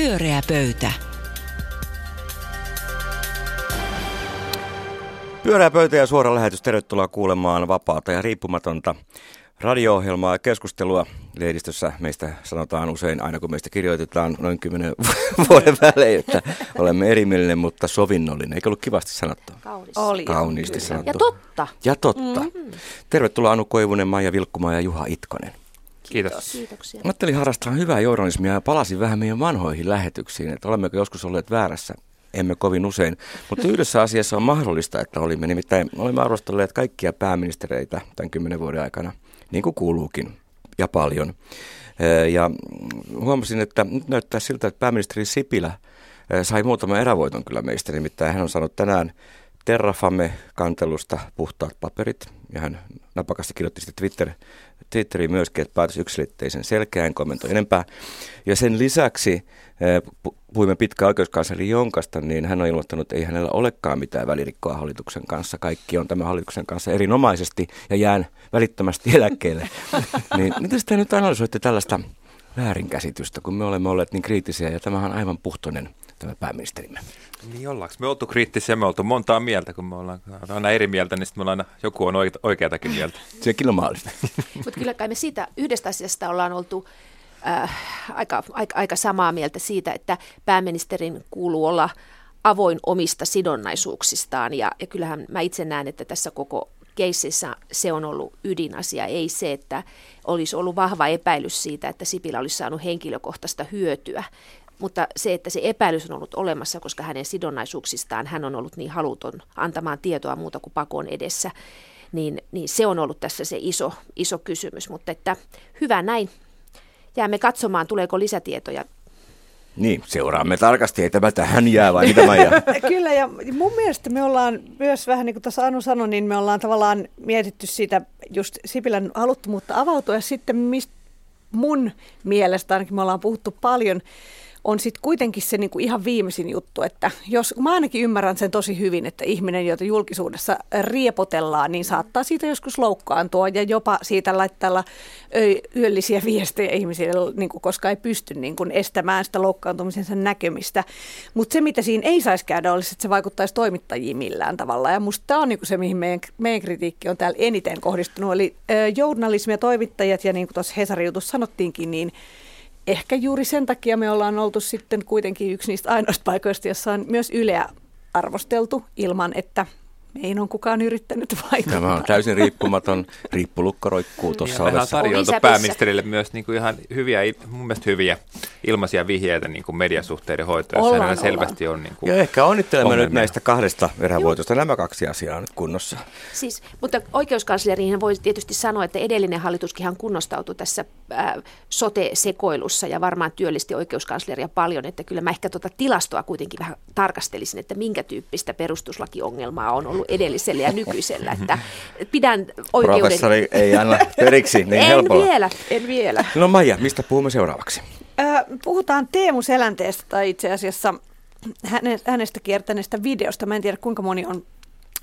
Pyöreä pöytä. Pyöreä pöytä ja suora lähetys. Tervetuloa kuulemaan vapaata ja riippumatonta radio-ohjelmaa ja keskustelua. Lehdistössä meistä sanotaan usein, aina kun meistä kirjoitetaan noin kymmenen vuoden välein, että olemme erimielinen, mutta sovinnollinen. Eikö ollut kivasti sanottu? Kaunis. Oli. Kauniisti sanottu. Ja totta. Ja totta. Mm-hmm. Tervetuloa Anu Koivunen, Maija Vilkkuma ja Juha Itkonen. Kiitos. Kiitoksia. Mä ajattelin harrastaa hyvää journalismia ja palasin vähän meidän vanhoihin lähetyksiin, että olemmeko joskus olleet väärässä. Emme kovin usein, mutta yhdessä asiassa on mahdollista, että olimme. Nimittäin olemme arvostelleet kaikkia pääministereitä tämän kymmenen vuoden aikana, niin kuin kuuluukin, ja paljon. Ja huomasin, että nyt näyttää siltä, että pääministeri Sipilä sai muutaman erävoiton kyllä meistä. Nimittäin hän on saanut tänään Terrafame-kantelusta puhtaat paperit, ja hän napakasti kirjoitti sitten Twitter, Twitteriin myöskin, että päätös yksilitteisen selkeä, en kommentoi enempää. Ja sen lisäksi eh, pu- puhuimme pitkä oikeuskansleri Jonkasta, niin hän on ilmoittanut, että ei hänellä olekaan mitään välirikkoa hallituksen kanssa. Kaikki on tämän hallituksen kanssa erinomaisesti ja jään välittömästi eläkkeelle. niin miten te nyt analysoitte tällaista väärinkäsitystä, kun me olemme olleet niin kriittisiä ja tämähän on aivan puhtoinen tämä pääministerimme. Niin ollaanko? Me oltu kriittisiä, me oltu montaa mieltä, kun me ollaan aina eri mieltä, niin sitten me ollaan aina, joku on oike- oikeatakin mieltä. Sekin on mahdollista. Mutta kyllä kai me siitä yhdestä asiasta ollaan oltu äh, aika, aika, aika samaa mieltä siitä, että pääministerin kuuluu olla avoin omista sidonnaisuuksistaan. Ja, ja kyllähän mä itse näen, että tässä koko keississä se on ollut ydinasia, ei se, että olisi ollut vahva epäilys siitä, että Sipilä olisi saanut henkilökohtaista hyötyä. Mutta se, että se epäilys on ollut olemassa, koska hänen sidonnaisuuksistaan hän on ollut niin haluton antamaan tietoa muuta kuin pakon edessä, niin, niin se on ollut tässä se iso, iso kysymys. Mutta että hyvä näin. Jäämme katsomaan, tuleeko lisätietoja. Niin, seuraamme tarkasti, ei tämä tähän jää vai mitä Maija? Kyllä, ja mun mielestä me ollaan myös vähän niin kuin tuossa Anu sanoi, niin me ollaan tavallaan mietitty siitä just Sipilän haluttomuutta avautua, ja sitten mistä mun mielestä ainakin me ollaan puhuttu paljon, on sitten kuitenkin se niinku ihan viimeisin juttu, että jos, mä ainakin ymmärrän sen tosi hyvin, että ihminen, jota julkisuudessa riepotellaan, niin saattaa siitä joskus loukkaantua ja jopa siitä laittaa yöllisiä viestejä ihmisille, niinku, koska ei pysty niinku, estämään sitä loukkaantumisensa näkemistä. Mutta se, mitä siinä ei saisi käydä, olisi, että se vaikuttaisi toimittajiin millään tavalla. Ja musta tämä on niinku se, mihin meidän, meidän kritiikki on täällä eniten kohdistunut. Eli ö, journalismi ja toimittajat, ja niin kuin tuossa Hesarin jutussa sanottiinkin, niin ehkä juuri sen takia me ollaan oltu sitten kuitenkin yksi niistä ainoista paikoista, jossa on myös Yleä arvosteltu ilman, että meihin on kukaan yrittänyt vaikuttaa. Tämä on täysin riippumaton. Riippulukko roikkuu tuossa Ja mehän on ovessa. tarjoltu pääministerille myös niin kuin ihan hyviä, mun mielestä hyviä ilmaisia vihjeitä niin kuin mediasuhteiden hoitoon, jossa Ollaan, hänellä selvästi on niin kuin Ja ehkä onnittelemme nyt näistä kahdesta erävoitosta. Nämä kaksi asiaa on nyt kunnossa. Siis, mutta oikeuskansleriin voi tietysti sanoa, että edellinen hallituskinhan kunnostautui tässä äh, sote-sekoilussa ja varmaan työllisti oikeuskansleria paljon, että kyllä mä ehkä tuota tilastoa kuitenkin vähän tarkastelisin, että minkä tyyppistä perustuslakiongelmaa on ollut edellisellä ja nykyisellä, että pidän oikeuden... Professori ei anna periksi niin en helpolla. vielä, en vielä. No Maija, mistä puhumme seuraavaksi? Puhutaan Teemu Selänteestä tai itse asiassa häne- hänestä kiertäneestä videosta. Mä en tiedä kuinka moni on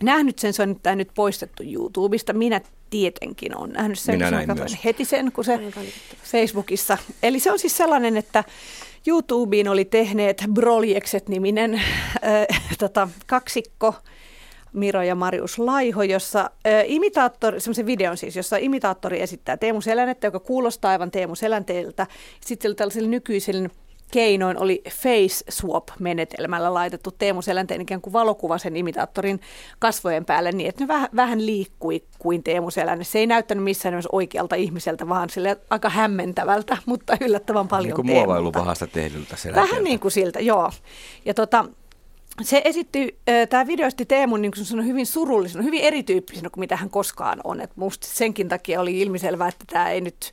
nähnyt sen, se on nyt, poistettu YouTubesta. Minä tietenkin on nähnyt sen, Minä näin katsoin myös. heti sen, kun se Facebookissa. Eli se on siis sellainen, että YouTubeen oli tehneet Broljekset-niminen äh, tota, kaksikko, Miro ja Marius Laiho, jossa äh, imitaattori, semmoisen videon siis, jossa imitaattori esittää Teemu Selännettä, joka kuulostaa aivan Teemu Selänteeltä. Sitten tällaisella nykyisellä keinoin oli face swap-menetelmällä laitettu Teemu Selänteen ikään kuin valokuva sen imitaattorin kasvojen päälle niin, että ne vähän, vähän liikkui kuin Teemu Selänne. Se ei näyttänyt missään nimessä oikealta ihmiseltä, vaan sille aika hämmentävältä, mutta yllättävän paljon Niin kuin Teemulta. muovailuvahasta tehdyltä selänteeltä. Vähän niin kuin siltä, joo. Ja tota, se esitti, tämä videosti Teemun niin kuin hyvin surullisena, hyvin erityyppisenä kuin mitä hän koskaan on. Et musta senkin takia oli ilmiselvää, että tämä ei nyt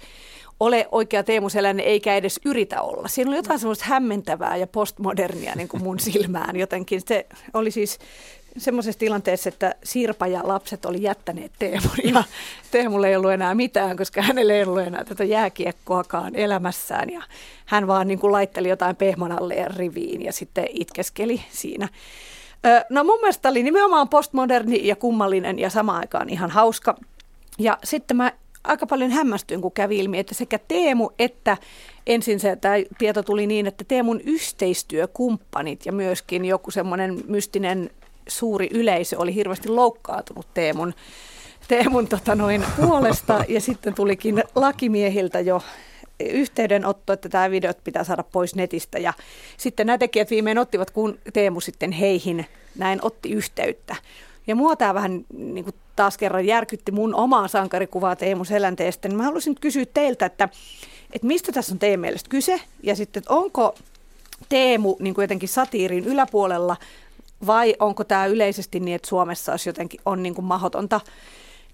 ole oikea Teemu Selänne, eikä edes yritä olla. Siinä oli jotain semmoista hämmentävää ja postmodernia niin kuin mun silmään jotenkin. Se oli siis semmoisessa tilanteessa, että Sirpa ja lapset oli jättäneet Teemun ja Teemulle ei ollut enää mitään, koska hänellä ei ollut enää tätä jääkiekkoakaan elämässään ja hän vaan niin kuin laitteli jotain pehmonalleen riviin ja sitten itkeskeli siinä. No mun mielestä oli nimenomaan postmoderni ja kummallinen ja samaan aikaan ihan hauska. Ja sitten mä aika paljon hämmästyin, kun kävi ilmi, että sekä Teemu että ensin se tämä tieto tuli niin, että Teemun yhteistyökumppanit ja myöskin joku semmoinen mystinen suuri yleisö oli hirveästi loukkaantunut Teemun, Teemun tota noin, puolesta ja sitten tulikin lakimiehiltä jo yhteydenotto, että tämä videot pitää saada pois netistä. Ja sitten nämä tekijät viimein ottivat, kun Teemu sitten heihin näin otti yhteyttä. Ja mua tämä vähän niin kuin taas kerran järkytti mun omaa sankarikuvaa Teemu Selänteestä. Niin mä haluaisin nyt kysyä teiltä, että, että mistä tässä on teidän mielestä kyse? Ja sitten, että onko Teemu niin kuin jotenkin satiirin yläpuolella vai onko tämä yleisesti niin, että Suomessa olisi jotenkin on niin kuin mahdotonta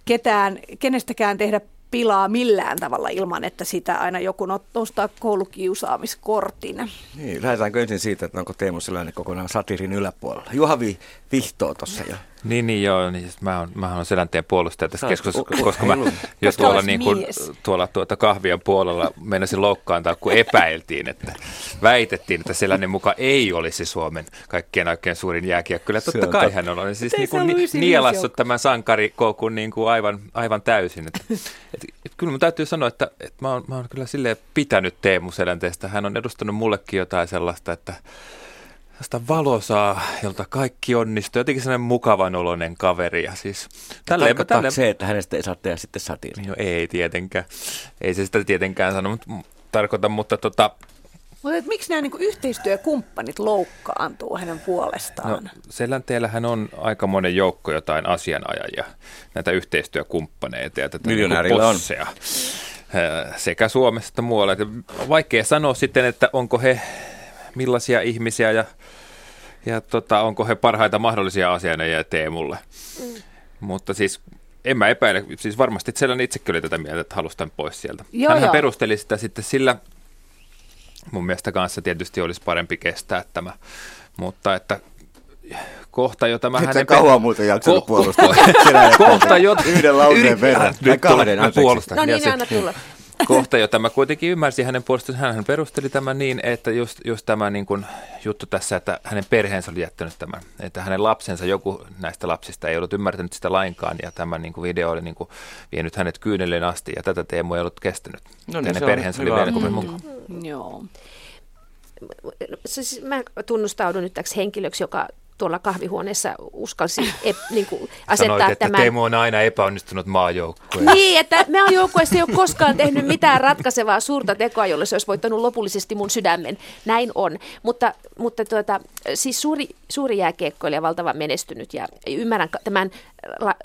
ketään, kenestäkään tehdä pilaa millään tavalla ilman, että sitä aina joku nostaa koulukiusaamiskortin. Niin, lähdetäänkö ensin siitä, että onko Teemu sellainen kokonaan satirin yläpuolella? Juhavi vihtoo tuossa jo. Niin, niin joo. Niin, siis mä, oon, mä oon selänteen puolustaja tässä keskustelussa, koska mä jo tuolla, niin kuin, tuolla tuota kahvien puolella menisin loukkaantaa, kun epäiltiin, että väitettiin, että sellainen muka ei olisi Suomen kaikkien oikein suurin jääkiekko. Kyllä totta kai hän on. Siis niin kuin nielassut tämän sankarikoukun niin kuin aivan, aivan täysin. Että, et, et, kyllä mun täytyy sanoa, että, että mä, oon, mä oon kyllä silleen pitänyt Teemu Selänteestä. Hän on edustanut mullekin jotain sellaista, että sitä valosaa, jolta kaikki onnistuu. Jotenkin sellainen mukavan oloinen kaveri. Ja siis, tälleen, tälleen, se, että hänestä ei saa tehdä sitten satiiri? No ei tietenkään. Ei se sitä tietenkään sano, mutta tarkoita, mutta tota, mutta miksi nämä niinku yhteistyökumppanit loukkaantuu hänen puolestaan? No, Selänteellähän on aika monen joukko jotain asianajajia, näitä yhteistyökumppaneita ja tätä niinku on. sekä Suomessa että muualla. Vaikea sanoa sitten, että onko he millaisia ihmisiä ja ja tota, onko he parhaita mahdollisia asianajia Teemulle. Mm. Mutta siis en mä epäile, siis varmasti sellainen itsekin oli tätä mieltä, että halusi tämän pois sieltä. Joo, Hänhän joo. perusteli sitä sitten sillä, mun mielestä kanssa tietysti olisi parempi kestää tämä, mutta että kohta jo tämä hänen... kauan pe- muuten jaksanut ko- puolustaa. kohta jo... Yhden lauseen verran. Nyt kahden, puolustan. No niin, anna tulla kohta, jota mä kuitenkin ymmärsin hänen puolestaan. Hän perusteli tämän niin, että just, just tämä niin kuin juttu tässä, että hänen perheensä oli jättänyt tämän, että hänen lapsensa, joku näistä lapsista ei ollut ymmärtänyt sitä lainkaan ja tämä niin kuin video oli niin kuin vienyt hänet kyynelleen asti ja tätä Teemu ei ollut kestänyt. No niin, hänen perheensä oli vielä mm. mukaan. Joo. Siis mä tunnustaudun nyt täksi henkilöksi, joka tuolla kahvihuoneessa uskalsi ep, niin kuin asettaa Sanoit, että tämän. Teemu on aina epäonnistunut maajoukkue. Niin, että maajoukkue ei ole koskaan tehnyt mitään ratkaisevaa suurta tekoa, jolle se olisi voittanut lopullisesti mun sydämen. Näin on. Mutta, mutta tuota, siis suuri, suuri jääkiekkoilija, valtavan menestynyt ja ymmärrän tämän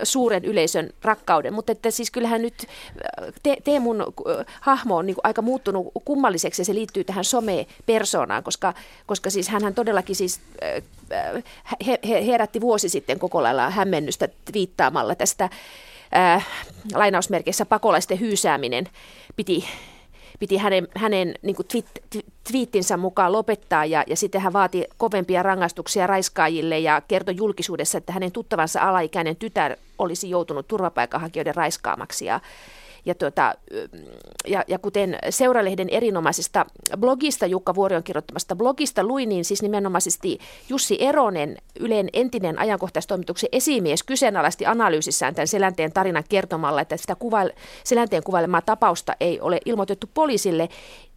suuren yleisön rakkauden, mutta että siis kyllähän nyt te, Teemun hahmo on niin aika muuttunut kummalliseksi ja se liittyy tähän some-persoonaan, koska, koska siis hän todellakin siis he, he, herätti vuosi sitten koko lailla hämmennystä viittaamalla tästä äh, lainausmerkeissä pakolaisten hyysääminen piti piti hänen, hänen niin kuin twit, twiittinsä mukaan lopettaa ja, ja sitten hän vaati kovempia rangaistuksia raiskaajille ja kertoi julkisuudessa, että hänen tuttavansa alaikäinen tytär olisi joutunut turvapaikanhakijoiden raiskaamaksi. Ja, ja, tuota, ja, ja kuten Seuralehden erinomaisesta blogista, Jukka Vuorion kirjoittamasta blogista luin, niin siis nimenomaisesti Jussi Eronen, Ylen entinen ajankohtaistoimituksen esimies, kyseenalaisti analyysissään tämän Selänteen tarinan kertomalla, että sitä kuvail, Selänteen kuvailemaa tapausta ei ole ilmoitettu poliisille,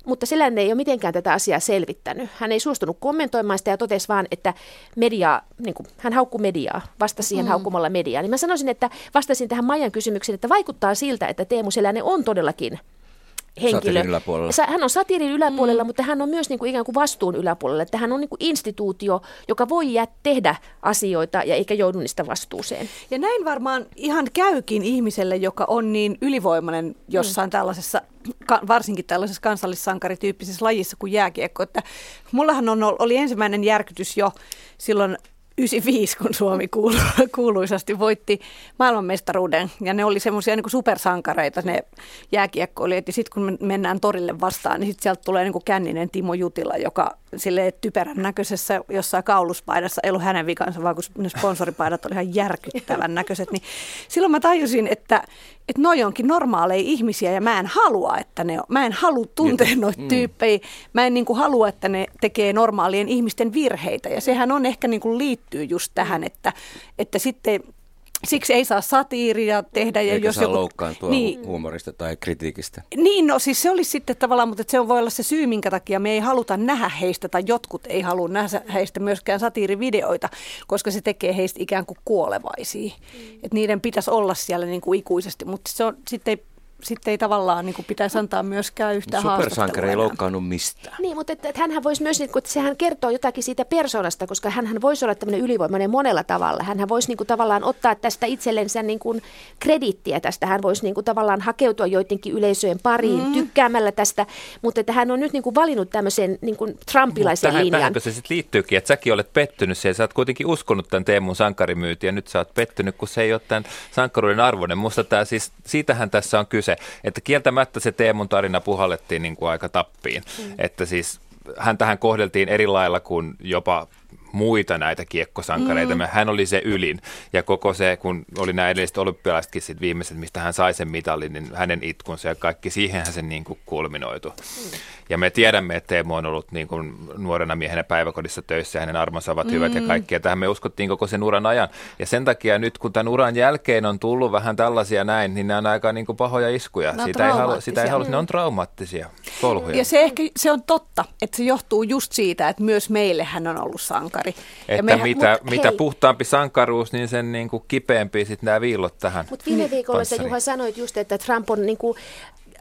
mutta Selänne ei ole mitenkään tätä asiaa selvittänyt. Hän ei suostunut kommentoimaan sitä ja totesi vaan, että media, niin kuin, hän haukkui mediaa, vastasi siihen mm. haukkumalla mediaa. Niin mä sanoisin, että vastasin tähän Maijan kysymykseen, että vaikuttaa siltä, että Teemu Selänne on todellakin henkilö. Hän on satiirin yläpuolella, mm. mutta hän on myös niin kuin ikään kuin vastuun yläpuolella. Että hän on niin kuin instituutio, joka voi jää tehdä asioita ja eikä joudu niistä vastuuseen. Ja näin varmaan ihan käykin ihmiselle, joka on niin ylivoimainen jossain mm. tällaisessa, varsinkin tällaisessa kansallissankarityyppisessä lajissa kuin jääkiekko. Että mullahan on, oli ensimmäinen järkytys jo silloin 95, kun Suomi kuulu, kuuluisasti voitti maailmanmestaruuden. Ja ne oli semmoisia niin supersankareita, ne jääkiekkoilijat. Ja sitten kun mennään torille vastaan, niin sitten sieltä tulee niin kuin känninen Timo Jutila, joka sille typerän näköisessä jossain kauluspaidassa, ei ollut hänen vikansa, vaan kun ne sponsoripaidat oli ihan järkyttävän näköiset. Niin silloin mä tajusin, että, että noi onkin normaaleja ihmisiä ja mä en halua, että ne on. Mä en halua tuntea niin. noita mm. tyyppejä. Mä en niin kuin halua, että ne tekee normaalien ihmisten virheitä. Ja sehän on ehkä niin kuin liittyy just tähän, että, että sitten Siksi ei saa satiiria tehdä. Ja Eikä jos saa joku, loukkaantua niin, huumorista tai kritiikistä. Niin, no siis se olisi sitten tavallaan, mutta se voi olla se syy, minkä takia me ei haluta nähdä heistä, tai jotkut ei halua nähdä heistä myöskään satiirivideoita, koska se tekee heistä ikään kuin kuolevaisia. Mm. Että niiden pitäisi olla siellä niin kuin ikuisesti, mutta se on, sitten ei sitten ei tavallaan niin kuin pitäisi antaa myöskään yhtään Supersankari ei loukkaannut mistään. Niin, mutta että, että hänhän voisi myös, niin kuin, että sehän kertoo jotakin siitä persoonasta, koska hän voisi olla tämmöinen ylivoimainen monella tavalla. Hän voisi niin kuin, tavallaan ottaa tästä itsellensä niin kuin, kredittiä tästä. Hän voisi niin kuin, tavallaan hakeutua joidenkin yleisöjen pariin mm. tykkäämällä tästä, mutta että hän on nyt niin kuin, valinnut tämmöisen niin kuin, trumpilaisen tähän, linjan. Tähänkö se sitten liittyykin, että säkin olet pettynyt siihen. Sä oot kuitenkin uskonut tämän Teemun sankarimyytin ja nyt sä oot pettynyt, kun se ei ole tämän sankaruuden arvoinen. Musta tämä siis, siitähän tässä on kyse, että kieltämättä se Teemun tarina puhallettiin niin kuin aika tappiin. Mm. Että siis hän tähän kohdeltiin eri lailla kuin jopa muita näitä kiekkosankareita. Mm. Hän oli se ylin. Ja koko se, kun oli nämä edelliset olympialaisetkin sit viimeiset, mistä hän sai sen mitalin, niin hänen itkunsa ja kaikki, siihenhän se niin kuin kulminoitu. Mm. Ja me tiedämme, että Teemu on ollut niin kuin nuorena miehenä päiväkodissa töissä ja hänen armonsa ovat mm. hyvät ja kaikki. Ja tähän me uskottiin koko sen uran ajan. Ja sen takia nyt, kun tämän uran jälkeen on tullut vähän tällaisia näin, niin nämä on aika niin kuin pahoja iskuja. No, sitä, ei halu, sitä ei halua, ne on traumaattisia kolhuja. Ja se ehkä se on totta, että se johtuu just siitä, että myös meille hän on ollut sankari. Että ja mehän, mitä, mut, mitä puhtaampi sankaruus, niin sen niin kuin kipeämpi sitten nämä viillot tähän. Mutta viime viikolla sä Juha sanoit just, että Trump on niin kuin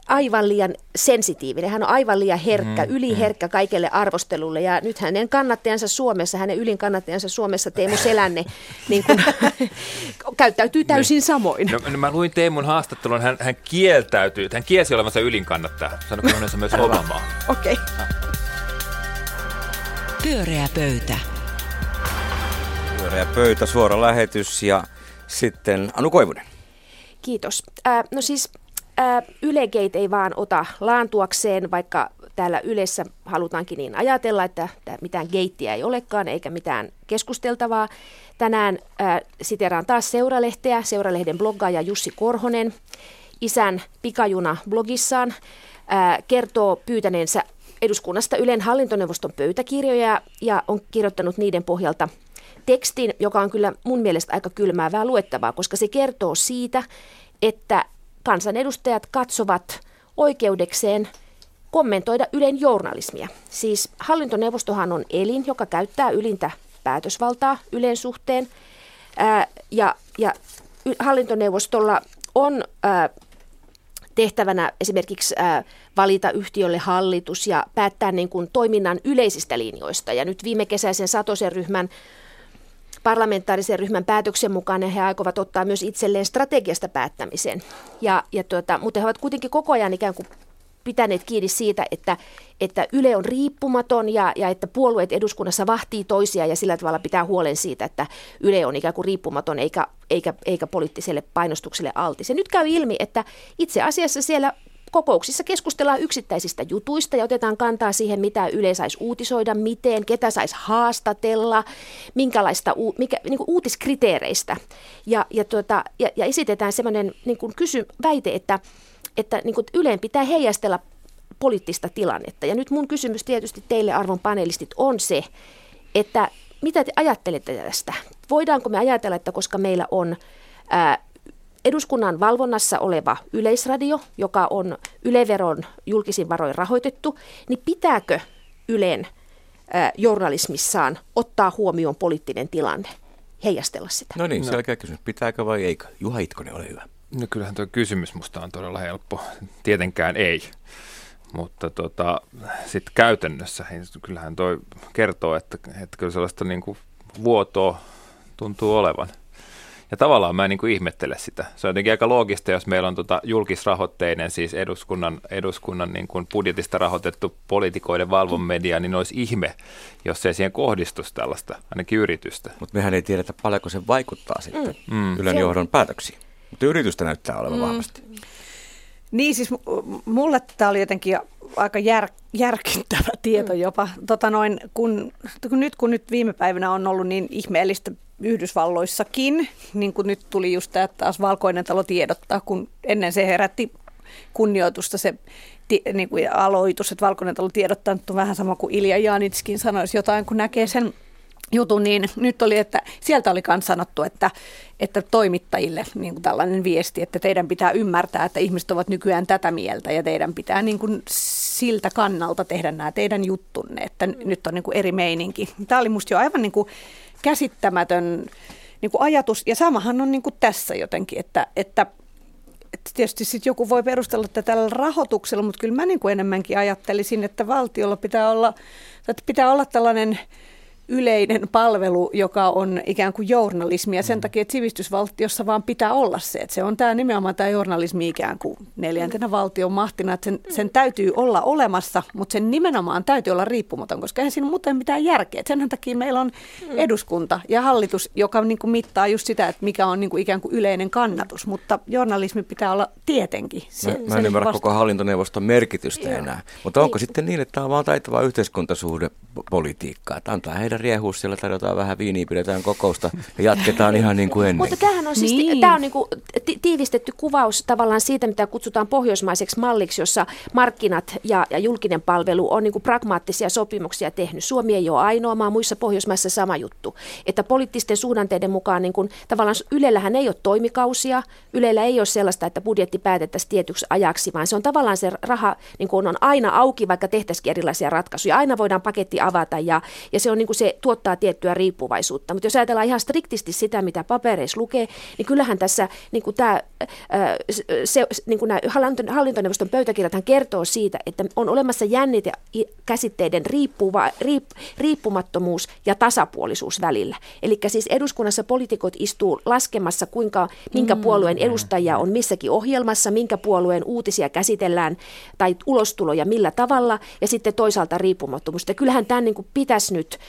aivan liian sensitiivinen, hän on aivan liian herkkä, mm, yliherkkä mm. kaikelle arvostelulle ja nyt hänen kannattajansa Suomessa, hänen ylin kannattajansa Suomessa Teemu Selänne niin kun, käyttäytyy täysin niin. samoin. No, no, mä luin Teemun haastattelun, hän, hän kieltäytyy, hän kielsi olevansa ylin kannattaja, hänessä myös Obamaa. Okei. Okay. Pyöreä pöytä. Pyöreä pöytä, suora lähetys ja sitten Anu Koivunen. Kiitos. Äh, no siis Ylegate ei vaan ota laantuakseen, vaikka täällä yleensä halutaankin niin ajatella, että mitään geittiä ei olekaan eikä mitään keskusteltavaa. Tänään äh, siteraan taas Seuralehteä, Seuralehden bloggaaja Jussi Korhonen. Isän pikajuna blogissaan äh, kertoo pyytäneensä eduskunnasta Ylen hallintoneuvoston pöytäkirjoja ja on kirjoittanut niiden pohjalta tekstin, joka on kyllä mun mielestä aika kylmäävää luettavaa, koska se kertoo siitä, että kansanedustajat katsovat oikeudekseen kommentoida Ylen journalismia. Siis hallintoneuvostohan on elin, joka käyttää ylintä päätösvaltaa Ylen suhteen. Ää, ja, ja hallintoneuvostolla on ää, tehtävänä esimerkiksi ää, valita yhtiölle hallitus ja päättää niin kuin toiminnan yleisistä linjoista. Ja nyt viime kesäisen Satosen ryhmän parlamentaarisen ryhmän päätöksen mukaan he aikovat ottaa myös itselleen strategiasta päättämisen. Ja, ja tuota, mutta he ovat kuitenkin koko ajan ikään kuin pitäneet kiinni siitä, että, että Yle on riippumaton ja, ja että puolueet eduskunnassa vahtii toisia ja sillä tavalla pitää huolen siitä, että Yle on ikään kuin riippumaton eikä, eikä, eikä poliittiselle painostukselle altis. Ja nyt käy ilmi, että itse asiassa siellä kokouksissa keskustellaan yksittäisistä jutuista ja otetaan kantaa siihen, mitä Yle saisi uutisoida, miten, ketä saisi haastatella, minkälaista mikä, niin kuin uutiskriteereistä. Ja, ja, tuota, ja, ja esitetään sellainen niin kuin kysy, väite, että, että niin kuin Yleen pitää heijastella poliittista tilannetta. Ja nyt mun kysymys tietysti teille arvon panelistit on se, että mitä te ajattelette tästä? Voidaanko me ajatella, että koska meillä on ää, eduskunnan valvonnassa oleva yleisradio, joka on Yleveron julkisin varoin rahoitettu, niin pitääkö Ylen äh, journalismissaan ottaa huomioon poliittinen tilanne, heijastella sitä? No niin, no. selkeä kysymys. Pitääkö vai eikö? Juha Itkonen, ole hyvä. No kyllähän tuo kysymys musta on todella helppo. Tietenkään ei. Mutta tota, sitten käytännössä, niin kyllähän tuo kertoo, että, että kyllä sellaista niin kuin vuotoa tuntuu olevan. Ja tavallaan mä en niin kuin ihmettele sitä. Se on jotenkin aika loogista, jos meillä on tota julkisrahoitteinen, siis eduskunnan, eduskunnan niin kuin budjetista rahoitettu poliitikoiden valvon media, niin olisi ihme, jos ei siihen kohdistuisi tällaista, ainakin yritystä. Mutta mehän ei tiedetä paljonko se vaikuttaa sitten mm. mm. Ylen johdon päätöksiin. Mutta yritystä näyttää olevan mm. vahvasti. Niin siis mulle tämä oli jotenkin aika jär, järkyttävä tieto mm. jopa. Tota noin, kun, kun nyt kun nyt viime päivinä on ollut niin ihmeellistä Yhdysvalloissakin, niin kuin nyt tuli just tämä taas Valkoinen talo tiedottaa, kun ennen se herätti kunnioitusta se niin kuin aloitus, että Valkoinen talo tiedottaa, että on vähän sama kuin Ilja Janitskin sanoisi jotain, kun näkee sen jutun, niin nyt oli, että sieltä oli myös sanottu, että, että toimittajille niin kuin tällainen viesti, että teidän pitää ymmärtää, että ihmiset ovat nykyään tätä mieltä ja teidän pitää niin kuin siltä kannalta tehdä nämä teidän juttunne, että nyt on niin kuin eri meininki. Tämä oli musta jo aivan niin kuin käsittämätön niin kuin ajatus ja samahan on niin kuin tässä jotenkin, että, että tietysti sitten joku voi perustella tätä tällä rahoituksella, mutta kyllä mä niin kuin enemmänkin ajattelisin, että valtiolla pitää olla, että pitää olla tällainen yleinen palvelu, joka on ikään kuin journalismia sen mm. takia, että sivistysvaltiossa vaan pitää olla se. Että se on tämä nimenomaan tämä journalismi ikään kuin neljäntenä valtion mahtina, että sen, sen täytyy olla olemassa, mutta sen nimenomaan täytyy olla riippumaton, koska eihän siinä muuten mitään järkeä. sen takia meillä on mm. eduskunta ja hallitus, joka niin kuin mittaa just sitä, että mikä on niin kuin ikään kuin yleinen kannatus, mutta journalismi pitää olla tietenkin. Se, mä, mä en ymmärrä koko hallintoneuvoston merkitystä Joo. enää, mutta onko niin. sitten niin, että tämä on vaan taitavaa yhteiskuntasuhdepolitiikkaa, että antaa heidän riehuu siellä, tarjotaan vähän viiniä, pidetään kokousta ja jatketaan ihan niin kuin ennen. Mutta tämähän on siis, niin. tämä on niin kuin tiivistetty kuvaus tavallaan siitä, mitä kutsutaan pohjoismaiseksi malliksi, jossa markkinat ja, ja julkinen palvelu on niin kuin pragmaattisia sopimuksia tehnyt. Suomi ei ole ainoa maa, muissa Pohjoismaissa sama juttu. Että poliittisten suhdanteiden mukaan niin kuin, tavallaan Ylellähän ei ole toimikausia, Ylellä ei ole sellaista, että budjetti päätettäisiin tietyksi ajaksi, vaan se on tavallaan se raha niin kuin on aina auki, vaikka tehtäisikin erilaisia ratkaisuja. Aina voidaan paketti avata ja, ja se on niin kuin se tuottaa tiettyä riippuvaisuutta. Mutta jos ajatellaan ihan striktisti sitä, mitä papereissa lukee, niin kyllähän tässä niin kuin tämä, se, niin kuin nämä hallintoneuvoston pöytäkirjathan kertoo siitä, että on olemassa jännite käsitteiden riippuva, riip, riippumattomuus ja tasapuolisuus välillä. Eli siis eduskunnassa poliitikot istuu laskemassa, kuinka, minkä mm. puolueen edustajia on missäkin ohjelmassa, minkä puolueen uutisia käsitellään tai ulostuloja millä tavalla, ja sitten toisaalta riippumattomuus. Ja kyllähän tämän niin kuin pitäisi nyt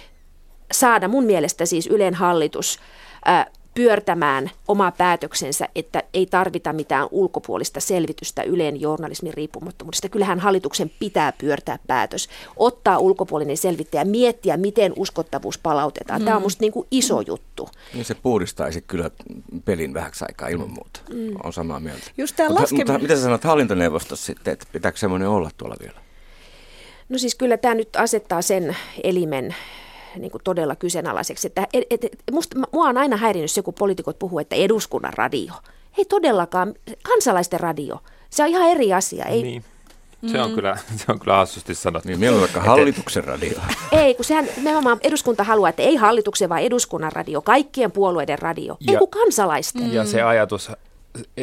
saada mun mielestä siis Ylen hallitus ää, pyörtämään oma päätöksensä, että ei tarvita mitään ulkopuolista selvitystä Ylen journalismin riippumattomuudesta. Kyllähän hallituksen pitää pyörtää päätös, ottaa ulkopuolinen selvittäjä, miettiä, miten uskottavuus palautetaan. Mm. Tämä on musta niin kuin iso juttu. Niin se puhdistaisi kyllä pelin vähäksi aikaa ilman muuta. Mm. On samaa mieltä. Just tämä mutta, mutta mitä sä sanot hallintoneuvostossa sitten, että pitääkö semmoinen olla tuolla vielä? No siis kyllä tämä nyt asettaa sen elimen niin kuin todella kyseenalaiseksi. Että, et, et, musta, mua on aina häirinnyt se, kun poliitikot puhuu, että eduskunnan radio. Ei todellakaan, kansalaisten radio. Se on ihan eri asia. Ei, niin. Se on, mm. kyllä, se on kyllä hassusti sanottu. Niin, mieluummin vaikka hallituksen radio. Ei, kun sehän nimenomaan eduskunta haluaa, että ei hallituksen, vaan eduskunnan radio, kaikkien puolueiden radio, ja, ei kun kansalaisten. Ja se ajatus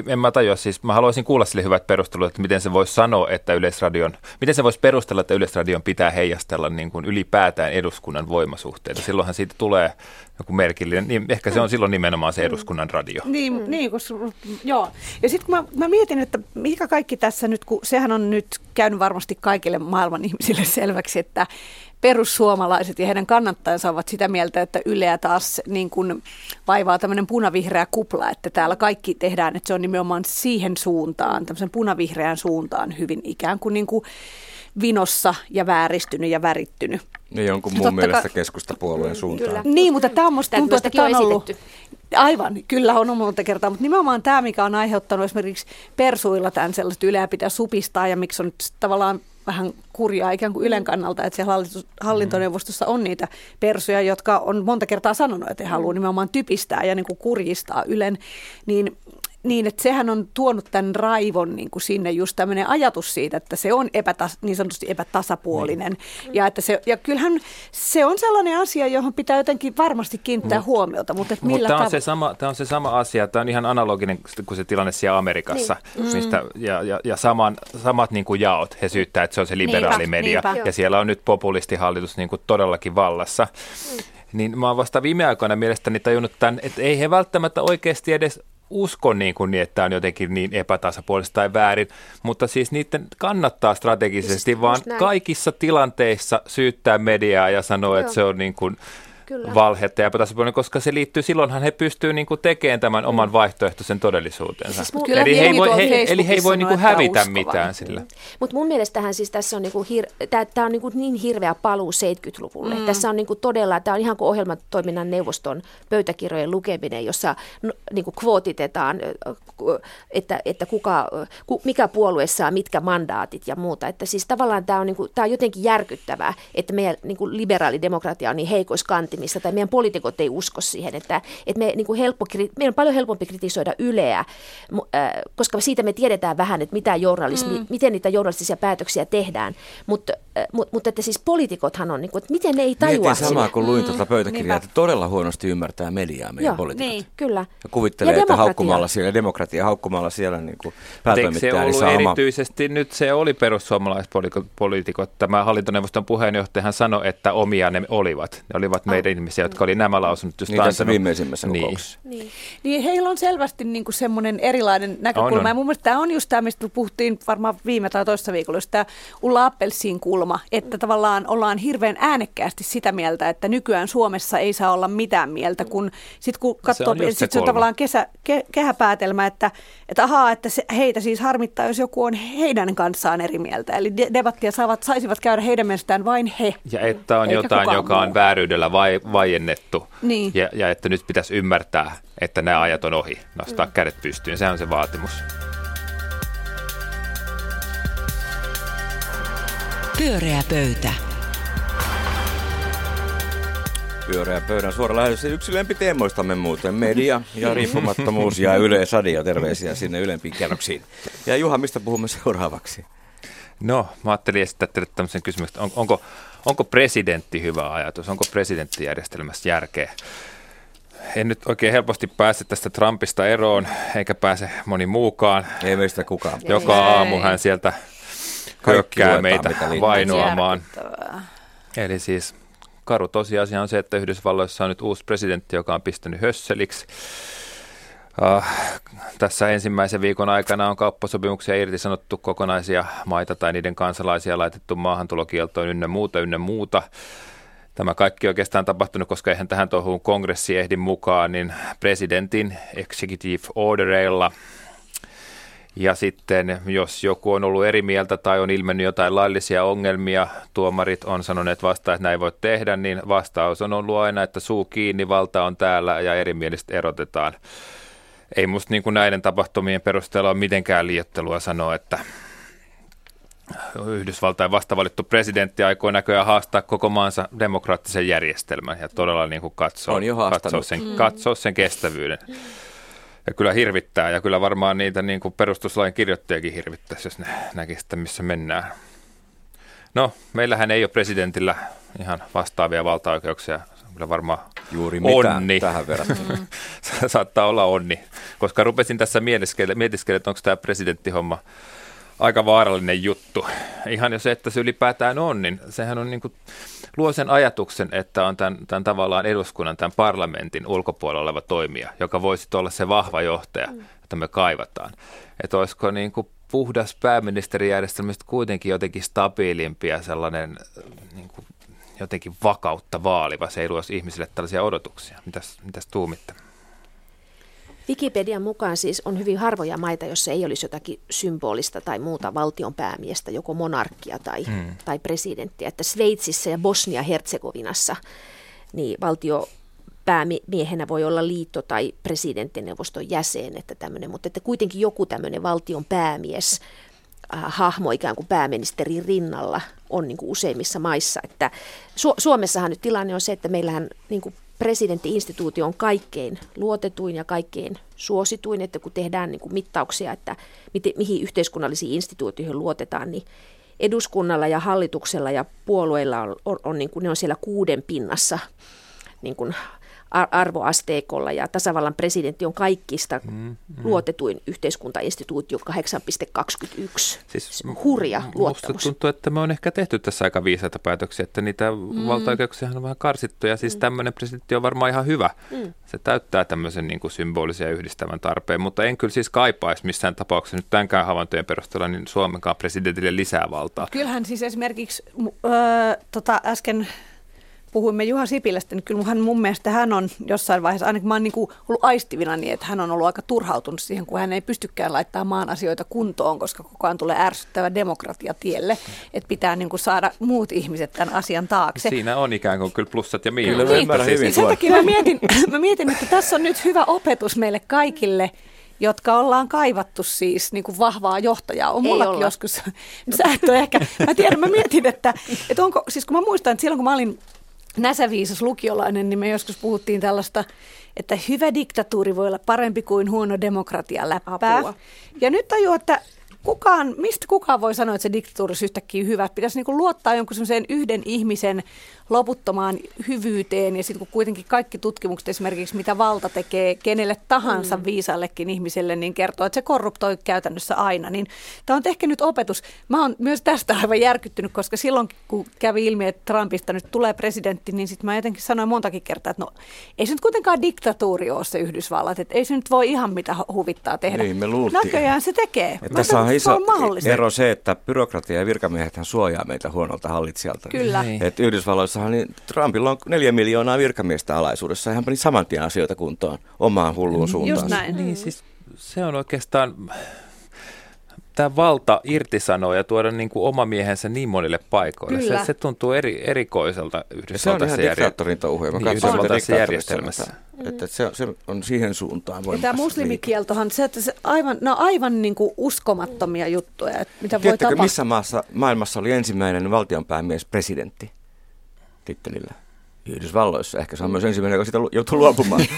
en mä tajua, siis mä haluaisin kuulla sille hyvät perustelut, että miten se voisi sanoa, että Yleisradion, miten se voisi perustella, että Yleisradion pitää heijastella niin kuin ylipäätään eduskunnan voimasuhteita. Silloinhan siitä tulee joku merkillinen, niin ehkä se on silloin nimenomaan se eduskunnan radio. Niin, mm. niin kun, joo. Ja sitten kun mä, mä mietin, että mikä kaikki tässä nyt, kun sehän on nyt käynyt varmasti kaikille maailman ihmisille selväksi, että perussuomalaiset ja heidän kannattajansa ovat sitä mieltä, että Yleä taas niin kuin vaivaa tämmöinen punavihreä kupla, että täällä kaikki tehdään, että se on nimenomaan siihen suuntaan, tämmöisen punavihreään suuntaan hyvin ikään kuin, niin kuin vinossa ja vääristynyt ja värittynyt. Ja jonkun muun mielestä keskustapuolueen suuntaan. Kyllä. Niin, mutta tämä on musta tuntuu, että tämä on ollut... Aivan, kyllä on monta kertaa, mutta nimenomaan tämä, mikä on aiheuttanut esimerkiksi persuilla tämän sellaista yleä pitää supistaa ja miksi on tavallaan vähän kurjaa ikään kuin Ylen kannalta, että siellä hallintoneuvostossa on niitä persuja, jotka on monta kertaa sanonut, että he haluaa nimenomaan typistää ja niin kuin kurjistaa Ylen, niin niin, että sehän on tuonut tämän raivon niin kuin sinne just tämmöinen ajatus siitä, että se on epätas, niin sanotusti epätasapuolinen. Niin. Ja, että se, ja kyllähän se on sellainen asia, johon pitää jotenkin varmasti kiinnittää mm. huomiota. Mutta, että millä tämä, on se sama, tämä on se sama asia, tämä on ihan analoginen kuin se tilanne siellä Amerikassa. Niin. Mistä, ja, ja, ja saman, samat niin kuin jaot, he syyttää, että se on se liberaali media. Niinpä. Ja siellä on nyt populistihallitus niin kuin todellakin vallassa. Mm. Niin mä oon vasta viime aikoina mielestäni tajunnut tämän, että ei he välttämättä oikeasti edes usko niin, kuin niin, että tämä on jotenkin niin epätasapuolista tai väärin, mutta siis niiden kannattaa strategisesti siis vaan kaikissa tilanteissa syyttää mediaa ja sanoa, Joo. että se on niin kuin Kyllä. valhetta ja epätasapuolinen, koska se liittyy, silloinhan he pystyvät niin kuin tekemään tämän mm. oman vaihtoehtoisen todellisuutensa. Siis eli, he ei voi, he, eli he ei voi niin kuin hävitä mitään sillä. Mutta mun mielestähän siis tässä on, niin kuin hir- tämä on niin, kuin niin hirveä paluu 70-luvulle. Mm. Tässä on niin kuin todella, tämä on ihan kuin ohjelmatoiminnan neuvoston pöytäkirjojen lukeminen, jossa no, niin kuin kvootitetaan, että, että kuka, mikä puolue saa mitkä mandaatit ja muuta. Että siis tavallaan tämä on, niin kuin, tämä on jotenkin järkyttävää, että meidän niin kuin liberaalidemokratia on niin heikoissa vaatimista tai meidän poliitikot ei usko siihen, että, että me, niin kuin helppo, meidän on paljon helpompi kritisoida Yleä, koska siitä me tiedetään vähän, että mitä journalismi, mm. miten niitä journalistisia päätöksiä tehdään, mutta mutta, mutta että siis poliitikothan on, niin kuin, että miten ne ei tajua Mietin samaa, kun luin mm, tuota pöytäkirjaa, että todella huonosti ymmärtää mediaa meidän Joo, poliitikot. Niin, kyllä. Ja kuvittelee, ja että haukkumalla siellä, demokratia haukkumalla siellä niin kuin päätoimittaja, niin saa erityisesti oma... nyt se oli perussuomalaispoliitikot. Tämä hallintoneuvoston puheenjohtajahan sanoi, että omia ne olivat. Ne olivat meidän ihmisiä, jotka oli nämä lausunnot just niin tässä viimeisimmässä niin. kokouksessa. Niin. niin heillä on selvästi niin kuin semmoinen erilainen näkökulma. On, on. Ja mun mielestä tämä on just tämä, mistä puhuttiin varmaan viime tai toista viikolla, tämä Ulla Appelsin kulma, että tavallaan ollaan hirveän äänekkäästi sitä mieltä, että nykyään Suomessa ei saa olla mitään mieltä, kun sitten kun katsoo, se on, sit se on tavallaan kesä, ke, kehäpäätelmä, että, että ahaa, että se, heitä siis harmittaa, jos joku on heidän kanssaan eri mieltä. Eli de- debattia saavat, saisivat käydä heidän mielestään vain he. Ja että on jotain, joka muu. on vääryydellä vai, vaiennettu. Niin. Ja, ja että nyt pitäisi ymmärtää, että nämä ajat on ohi, nostaa mm. kädet pystyyn. Se on se vaatimus. Pyöreä pöytä. Pyöreä pöydän suora lähetys. Yksi lempiteemoistamme muuten, media ja riippumattomuus ja yleisradio. Terveisiä sinne ylempiin kerroksiin. Ja Juha, mistä puhumme seuraavaksi? No, mä ajattelin esittää teille tämmöisen kysymyksen, on, onko, onko presidentti hyvä ajatus? Onko presidenttijärjestelmässä järkeä? En nyt oikein helposti pääse tästä Trumpista eroon, eikä pääse moni muukaan. Ei meistä kukaan. Joka ei. aamu hän sieltä hyökkää meitä vainoamaan. Eli siis karu tosiasia on se, että Yhdysvalloissa on nyt uusi presidentti, joka on pistänyt hösseliksi. Uh, tässä ensimmäisen viikon aikana on kauppasopimuksia irtisanottu kokonaisia maita tai niiden kansalaisia laitettu maahantulokieltoon ynnä muuta, ynnä muuta. Tämä kaikki oikeastaan tapahtunut, koska eihän tähän tuohon kongressi ehdi mukaan, niin presidentin executive ordereilla – ja sitten jos joku on ollut eri mieltä tai on ilmennyt jotain laillisia ongelmia, tuomarit on sanoneet vasta, että näin voi tehdä, niin vastaus on ollut aina, että suu kiinni, valta on täällä ja erimielistä erotetaan. Ei musta niin kuin näiden tapahtumien perusteella ole mitenkään liiottelua sanoa, että Yhdysvaltain vastavalittu presidentti aikoo näköjään haastaa koko maansa demokraattisen järjestelmän ja todella niin kuin katsoo, katsoo, sen, mm. katsoo sen kestävyyden. Ja kyllä hirvittää ja kyllä varmaan niitä niin kuin perustuslain kirjoittajakin hirvittäisi, jos ne näkisi, että missä mennään. No, meillähän ei ole presidentillä ihan vastaavia valtaoikeuksia. Kyllä varmaan Juuri onni. tähän verrattuna. Saattaa olla onni, koska rupesin tässä mietiskelle, että onko tämä presidenttihomma aika vaarallinen juttu. Ihan jo se, että se ylipäätään on, niin sehän on niin kuin, luo sen ajatuksen, että on tämän, tämän tavallaan eduskunnan, tämän parlamentin ulkopuolella oleva toimija, joka voisi olla se vahva johtaja, mm. jota me kaivataan. Että olisiko niin kuin puhdas pääministerijärjestelmästä kuitenkin jotenkin stabiilimpi ja sellainen niin kuin jotenkin vakautta vaaliva. Se ei luo ihmisille tällaisia odotuksia. Mitäs, mitäs tuumitte? Wikipedian mukaan siis on hyvin harvoja maita, jossa ei olisi jotakin symbolista tai muuta valtion päämiestä, joko monarkkia tai, hmm. tai presidenttiä. Että Sveitsissä ja Bosnia-Herzegovinassa niin valtio päämiehenä voi olla liitto- tai presidenttineuvoston jäsen, että tämmöinen, mutta että kuitenkin joku tämmöinen valtion päämies, hahmo ikään kuin pääministerin rinnalla on niin kuin useimmissa maissa. Että Su- Suomessahan nyt tilanne on se, että meillähän niin kuin presidenttiinstituutio on kaikkein luotetuin ja kaikkein suosituin, että kun tehdään niin kuin mittauksia, että miten, mihin yhteiskunnallisiin instituutioihin luotetaan, niin eduskunnalla ja hallituksella ja puolueilla on, on, on niin kuin, ne on siellä kuuden pinnassa niin kuin arvoasteikolla ja tasavallan presidentti on kaikista mm, mm. luotetuin yhteiskuntainstituutio 8,21. Siis Hurja luottamus. Musta tuntuu, että me on ehkä tehty tässä aika viisaita päätöksiä, että niitä mm. valtaoikeuksia on vähän karsittu ja siis mm. tämmöinen presidentti on varmaan ihan hyvä. Mm. Se täyttää tämmöisen niin kuin symbolisen ja yhdistävän tarpeen, mutta en kyllä siis kaipaisi missään tapauksessa nyt tämänkään havaintojen perusteella niin Suomenkaan presidentille lisää valtaa. Kyllähän siis esimerkiksi äh, tota, äsken puhuimme Juha Sipilästä, niin kyllä hän mun mielestä hän on jossain vaiheessa, ainakin mä oon niin kuin ollut aistivina niin, että hän on ollut aika turhautunut siihen, kun hän ei pystykään laittaa maan asioita kuntoon, koska koko ajan tulee ärsyttävä demokratia tielle, että pitää niin kuin saada muut ihmiset tämän asian taakse. Siinä on ikään kuin kyllä plussat ja miinukset. Niin, hyvin niin, sen takia mä mietin, mä mietin, että tässä on nyt hyvä opetus meille kaikille, jotka ollaan kaivattu siis niin kuin vahvaa johtajaa. On mullakin joskus. Sä et ole ehkä, mä tiedän, mä mietin, että, että onko, siis kun mä muistan, että silloin kun mä olin näsäviisas lukiolainen, niin me joskus puhuttiin tällaista, että hyvä diktatuuri voi olla parempi kuin huono demokratia läppää. Apua. Ja nyt tajuu, että kukaan, mistä kukaan voi sanoa, että se diktatuuri on yhtäkkiä hyvä. Pitäisi niin luottaa jonkun yhden ihmisen loputtomaan hyvyyteen ja sitten kun kuitenkin kaikki tutkimukset esimerkiksi mitä valta tekee kenelle tahansa mm. viisallekin ihmiselle, niin kertoo, että se korruptoi käytännössä aina. Niin tämä on ehkä nyt opetus. Mä oon myös tästä aivan järkyttynyt, koska silloin kun kävi ilmi, että Trumpista nyt tulee presidentti, niin sitten mä jotenkin sanoin montakin kertaa, että no ei se nyt kuitenkaan diktatuuri ole se Yhdysvallat, että ei se nyt voi ihan mitä huvittaa tehdä. Niin, me luultiin. Näköjään se tekee. Että tässä on iso on ero se, että byrokratia ja virkamiehet suojaa meitä huonolta hallitsijalta. Kyllä. Niin. Että Yhdysvalloissa Yhdysvalloissahan niin Trumpilla on neljä miljoonaa virkamiestä alaisuudessa. Hän pani saman tien asioita kuntoon omaan hulluun suuntaan. Just näin. Niin, siis se on oikeastaan tämä valta irtisanoa ja tuoda niin kuin oma miehensä niin monille paikoille. Se, se tuntuu eri, erikoiselta Yhdysvaltaisessa, se on ihan diktaattorin touhuja. Niin, Yhdysvaltaisessa järjestelmässä. Että se, se on siihen suuntaan ja Tämä muslimikieltohan, se, että se aivan, ne on aivan niin kuin uskomattomia juttuja, että mitä Tiedättekö, voi tapahtua. missä maassa maailmassa oli ensimmäinen valtionpäämies presidentti? Tittelillä Yhdysvalloissa. Ehkä se on myös ensimmäinen, joka sitä joutuu luopumaan.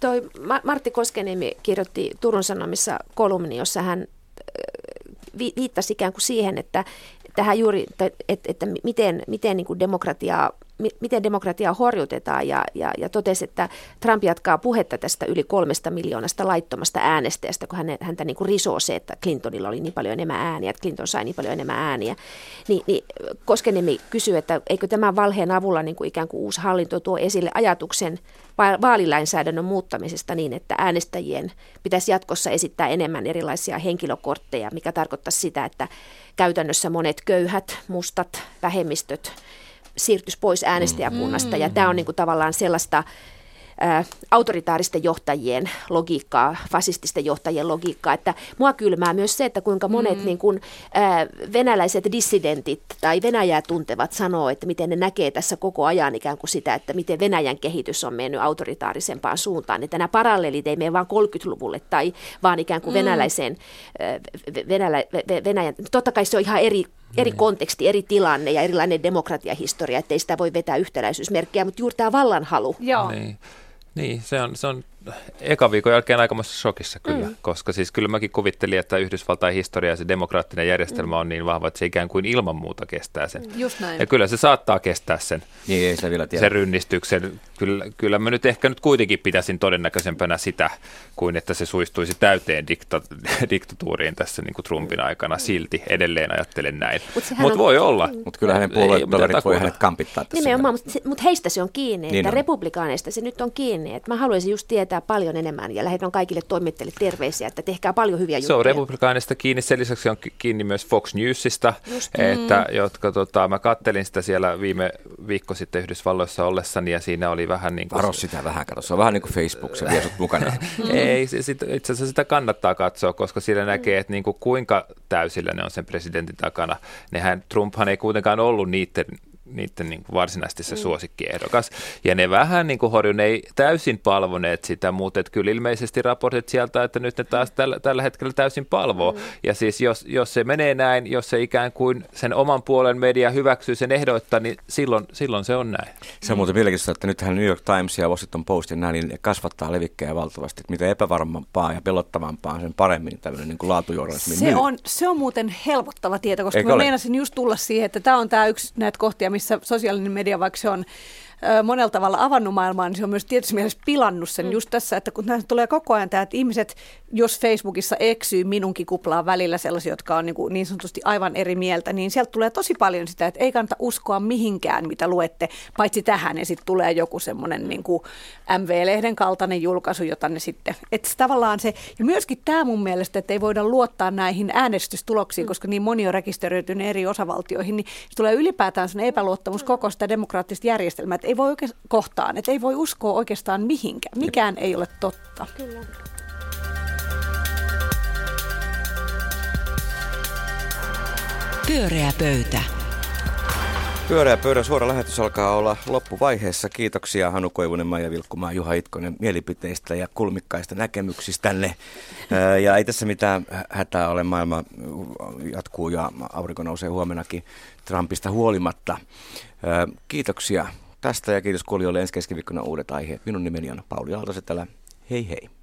Toi Martti Koskeniemi kirjoitti Turun Sanomissa kolumni, jossa hän viittasi ikään kuin siihen, että tähän juuri, että, että miten, miten niin kuin demokratiaa miten demokratiaa horjutetaan ja, ja, ja totesi, että Trump jatkaa puhetta tästä yli kolmesta miljoonasta laittomasta äänestäjästä, kun hän, häntä niin kuin risoo se, että Clintonilla oli niin paljon enemmän ääniä, että Clinton sai niin paljon enemmän ääniä. Niin, niin Koskenemi kysyy, että eikö tämän valheen avulla niin kuin ikään kuin uusi hallinto tuo esille ajatuksen vaalilainsäädännön muuttamisesta niin, että äänestäjien pitäisi jatkossa esittää enemmän erilaisia henkilökortteja, mikä tarkoittaa sitä, että käytännössä monet köyhät, mustat, vähemmistöt siirtyisi pois äänestäjäkunnasta. Mm. Ja tämä on niin kuin tavallaan sellaista autoritaaristen johtajien logiikkaa, fasististen johtajien logiikkaa, että mua kylmää myös se, että kuinka monet mm. niin kuin, ää, venäläiset dissidentit tai Venäjää tuntevat sanoo, että miten ne näkee tässä koko ajan ikään kuin sitä, että miten Venäjän kehitys on mennyt autoritaarisempaan suuntaan, että nämä paralleelit ei mene vain 30-luvulle tai vaan ikään kuin mm. venäläiseen, Venälä, Venäjän, totta kai se on ihan eri eri konteksti, eri tilanne ja erilainen demokratiahistoria, ettei sitä voi vetää yhtäläisyysmerkkiä, mutta juuri tämä vallanhalu. Joo. Niin. Niin, se on, se on eka viikon jälkeen aikamoisessa shokissa kyllä, mm. koska siis kyllä mäkin kuvittelin, että Yhdysvaltain historia ja se demokraattinen järjestelmä mm. on niin vahva, että se ikään kuin ilman muuta kestää sen. Just näin. Ja kyllä se saattaa kestää sen, niin, ei sitä vielä tiedä. sen rynnistyksen. Kyllä, kyllä mä nyt ehkä nyt kuitenkin pitäisin todennäköisempänä sitä, kuin että se suistuisi täyteen dikta, diktatuuriin tässä niin kuin Trumpin aikana silti. Edelleen ajattelen näin. Mutta Mut voi olla. Mutta kyllä hänen puoluetoverit voi hänet kampittaa tässä. Nimenomaan, mutta, mutta heistä se on kiinni, niin että on. republikaaneista se nyt on kiinni. Että mä haluaisin just tietää paljon enemmän ja lähetän kaikille toimittajille terveisiä, että tehkää paljon hyviä juttuja. Se on republikaanista kiinni, sen lisäksi on kiinni myös Fox Newsista, Just, että, mm. jotka tota, mä kattelin sitä siellä viime viikko sitten Yhdysvalloissa ollessani ja siinä oli vähän niin kuin... Varo sitä vähän, kato. Se on vähän niin kuin Facebook, se vie sut mukana. Ei, se, sit, itse asiassa sitä kannattaa katsoa, koska siellä mm. näkee, että niin kuin kuinka täysillä ne on sen presidentin takana. Nehän, Trumphan ei kuitenkaan ollut niiden niiden niin kuin varsinaisesti se mm. suosikkiehdokas. Ja ne vähän niin kuin horju, ne ei täysin palvoneet sitä, mutta että kyllä ilmeisesti raportit sieltä, että nyt ne taas tällä, tällä hetkellä täysin palvoo. Mm. Ja siis jos, jos se menee näin, jos se ikään kuin sen oman puolen media hyväksyy sen ehdoittaa, niin silloin, silloin se on näin. Se on muuten mielenkiintoista, että nythän New York Times ja Washington Post ja näin, niin ne kasvattaa levikkejä valtavasti. Että mitä epävarmampaa ja pelottavampaa, sen paremmin tämmöinen niin laatujournalismi se on, se on muuten helpottava tieto, koska Eikö mä ole? meinasin just tulla siihen, että tämä on tämä yksi näitä kohtia, missä sosiaalinen media, vaikka se on monella tavalla avannut maailmaa, niin se on myös tietysti mielessä pilannut sen mm. just tässä, että kun tulee koko ajan tämä, että ihmiset, jos Facebookissa eksyy minunkin kuplaan välillä sellaisia, jotka on niin, kuin niin sanotusti aivan eri mieltä, niin sieltä tulee tosi paljon sitä, että ei kannata uskoa mihinkään, mitä luette, paitsi tähän, ja sitten tulee joku semmoinen niin kuin MV-lehden kaltainen julkaisu, jota ne sitten, että tavallaan se, ja myöskin tämä mun mielestä, että ei voida luottaa näihin äänestystuloksiin, koska niin moni on rekisteröitynyt eri osavaltioihin, niin se tulee ylipäätään sellainen epäluottamus koko sitä demokraattista järjestelmää, ei voi oikein kohtaan, että ei voi uskoa oikeastaan mihinkään. Mikään ei ole totta. Kyllä. Pyöreä pöytä. Pyöreä pöydän suora lähetys alkaa olla loppuvaiheessa. Kiitoksia Hanu Koivunen, Maija Vilkkumaa, Juha Itkonen mielipiteistä ja kulmikkaista näkemyksistänne. Ja ei tässä mitään hätää ole, maailma jatkuu ja aurinko nousee huomenakin Trumpista huolimatta. Kiitoksia tästä ja kiitos kuulijoille ensi keskiviikkona uudet aiheet. Minun nimeni on Pauli Aaltosetälä. Hei hei.